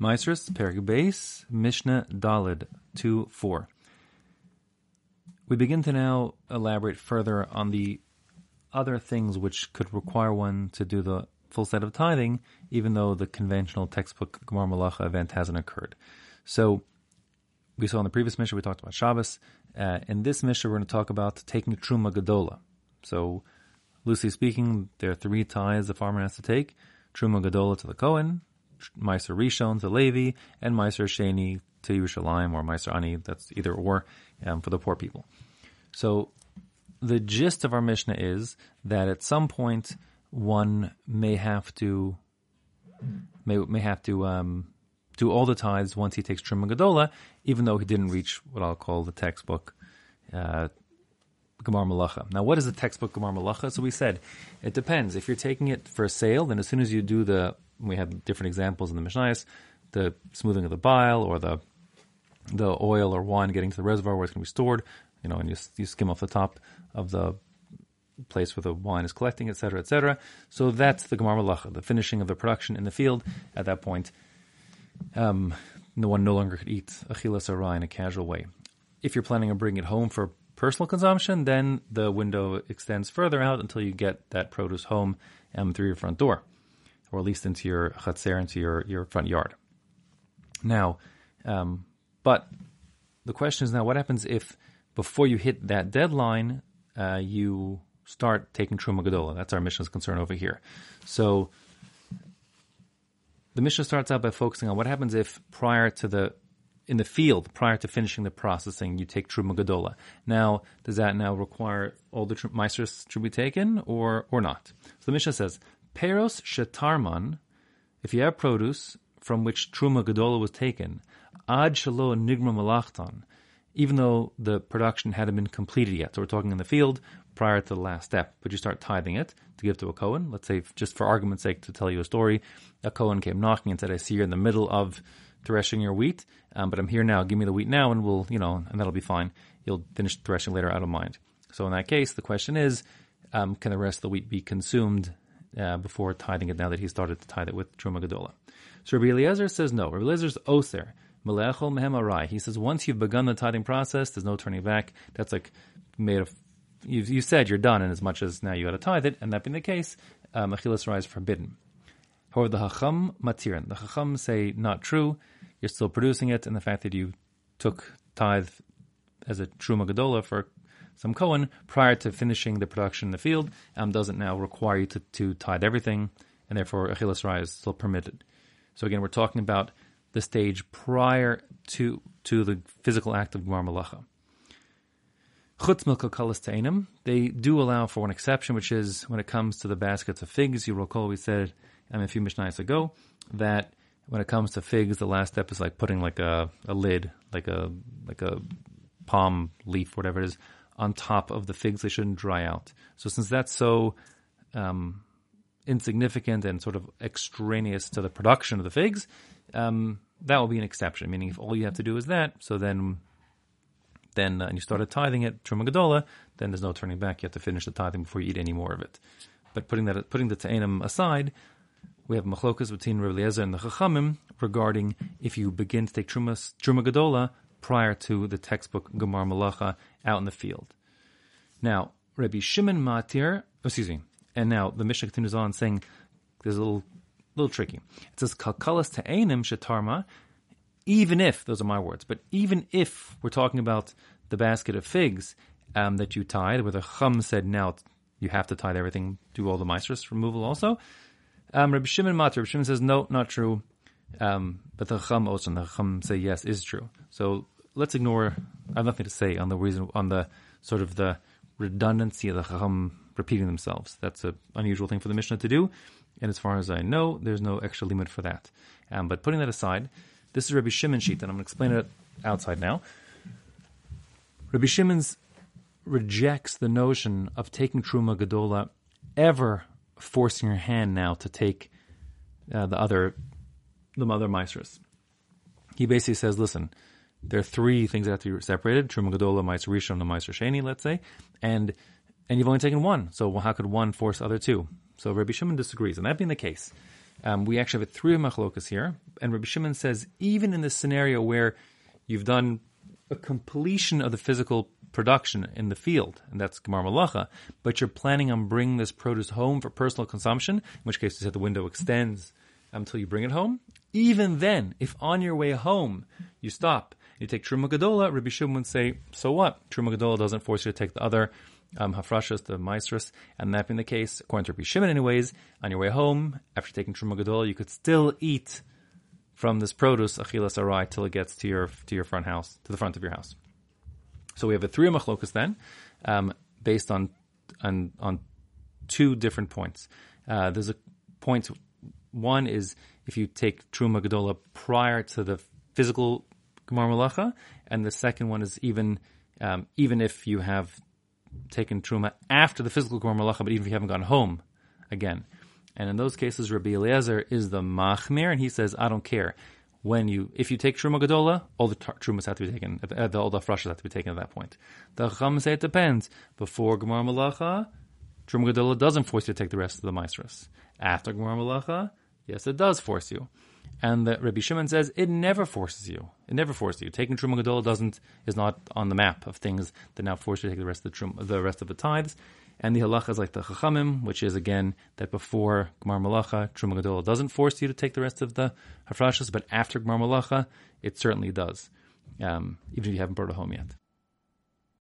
Ma'asros, Perik Mishnah Dalid 2 4. We begin to now elaborate further on the other things which could require one to do the full set of tithing, even though the conventional textbook Gemar Malacha event hasn't occurred. So, we saw in the previous Mishnah, we talked about Shabbos. Uh, in this Mishnah, we're going to talk about taking Truma Gadola. So, loosely speaking, there are three tithes the farmer has to take Truma Gadola to the Kohen, Meiser Rishon to Levi, and Meiser Sheni to Yerushalayim, or Meiser Ani, that's either or, um, for the poor people. So, the gist of our Mishnah is that at some point one may have to may may have to um, do all the tithes once he takes Truma Gadola, even though he didn't reach what I'll call the textbook uh, Gemar Malacha. Now, what is the textbook Gemar Malacha? So we said it depends. If you're taking it for a sale, then as soon as you do the, we have different examples in the Mishnayos, the smoothing of the bile or the the oil or wine getting to the reservoir where it's going to be stored, you know, and you, you skim off the top of the place where the wine is collecting, etc., etc. So that's the Gemar Malacha, the finishing of the production in the field. At that point, um, no one no longer could eat achilas arah in a casual way. If you're planning on bringing it home for personal consumption, then the window extends further out until you get that produce home um, through your front door, or at least into your chatzer, into your, your front yard. Now, um, but the question is now, what happens if before you hit that deadline, uh, you start taking Truma Gadola. That's our Mishnah's concern over here. So the Mishnah starts out by focusing on what happens if prior to the in the field, prior to finishing the processing, you take Truma Gadola. Now, does that now require all the tr- meisters to be taken or or not? So the Mishnah says, Peros shetarman, if you have produce from which Truma Gadola was taken, ad shalo nigma malachtan, even though the production hadn't been completed yet. So we're talking in the field prior to the last step, but you start tithing it to give to a Cohen. Let's say, just for argument's sake, to tell you a story, a Cohen came knocking and said, I see you're in the middle of threshing your wheat, um, but I'm here now. Give me the wheat now and we'll, you know, and that'll be fine. You'll finish threshing later out of mind. So in that case, the question is, um, can the rest of the wheat be consumed uh, before tithing it now that he started to tithe it with Truma Gadola? So Rabbi Eliezer says no. Rabbi Eliezer's oser. Melechol mehem He says once you've begun the tithing process, there's no turning back. That's like made of. You, you said you're done, and as much as now you got to tithe it, and that being the case, um, achilas is forbidden. However, the hacham matirin, the hacham say not true. You're still producing it, and the fact that you took tithe as a truma gadola for some Cohen prior to finishing the production in the field um, doesn't now require you to, to tithe everything, and therefore achilas is still permitted. So again, we're talking about the stage prior to to the physical act of Gemar Malacha. Chutz milkakalas teinim, they do allow for one exception, which is when it comes to the baskets of figs. You recall we said um, a few mishnayos ago that when it comes to figs, the last step is like putting like a, a lid, like a like a palm leaf, whatever it is, on top of the figs. They shouldn't dry out. So since that's so um, insignificant and sort of extraneous to the production of the figs, um, that will be an exception. Meaning, if all you have to do is that, so then, then uh, and you started tithing it truma gadola, then there's no turning back. You have to finish the tithing before you eat any more of it. But putting that putting the ta'anim aside, we have machlokas between Rabbi Eliezer and the Chachamim regarding if you begin to take truma truma gadola prior to the textbook Gemar Malacha out in the field. Now, Rabbi Shimon Matir, excuse me, and now the Mishnah continues on saying there's a little little tricky. It says kalkalas ta'enim shetarma, even if those are my words, but even if we're talking about the basket of figs um, that you tied, where the chum said now you have to tie everything, do all the meisters removal also. Um, Rabbi Shimon Matir, Rabbi Shimon says no, not true. Um, but the chum also, and the chum say yes, is true. So let's ignore. I have nothing to say on the reason on the sort of the redundancy of the chum repeating themselves. That's an unusual thing for the Mishnah to do. And as far as I know, there's no extra limit for that. Um, but putting that aside, this is Rabbi Shimon's sheet, and I'm going to explain it outside now. Rabbi Shimon's rejects the notion of taking Truma Gadola ever forcing your hand now to take uh, the other the mother Meisters. He basically says, listen, there are three things that have to be separated: Truma Gadola, Meister Rishon, and Meister Sheni, let's say, and and you've only taken one. So how could one force other two? So Rabbi Shimon disagrees, and that being the case, Um, we actually have three machlokas here, and Rabbi Shimon says even in this scenario where you've done a completion of the physical production in the field, and that's Gemar Malacha, but you're planning on bringing this produce home for personal consumption, in which case you said the window extends until you bring it home. Even then, if on your way home you stop, you take Truma Gadola, Rabbi Shimon would say, so what? Truma Gadola doesn't force you to take the other um, hafrashas, the maestras, and that being the case, according to Rabbi Shimon anyways, on your way home, after taking Truma Gadola, you could still eat from this produce, achilas arai, till it gets to your, to your front house, to the front of your house. So we have a three machlokas then, um, based on, on, on two different points. Uh, there's a point, one is if you take Truma Gadola prior to the physical Gemar Malacha, and the second one is even um, even if you have taken Truma after the physical Gemar Malacha, but even if you haven't gone home again. And in those cases, Rabbi Eliezer is the Machmir, and he says, I don't care. When you, if you take Truma Gadola, all the tar- Trumas have to be taken, uh, the, all the Frashas have to be taken at that point. The Chacham say it depends. Before Gemar Malacha, Truma Gadola doesn't force you to take the rest of the Maestros. After Gemar Malacha, yes, it does force you. And the Rabbi Shimon says it never forces you. It never forces you. Taking Truma Gadol doesn't is not on the map of things that now force you to take the rest of the trum, the rest of the tithes. And the halacha is like the Chachamim, which is again that before Gmar Malacha, Truma Gadol doesn't force you to take the rest of the hafrashas, but after Gmar Malacha, it certainly does, um, even if you haven't brought it home yet.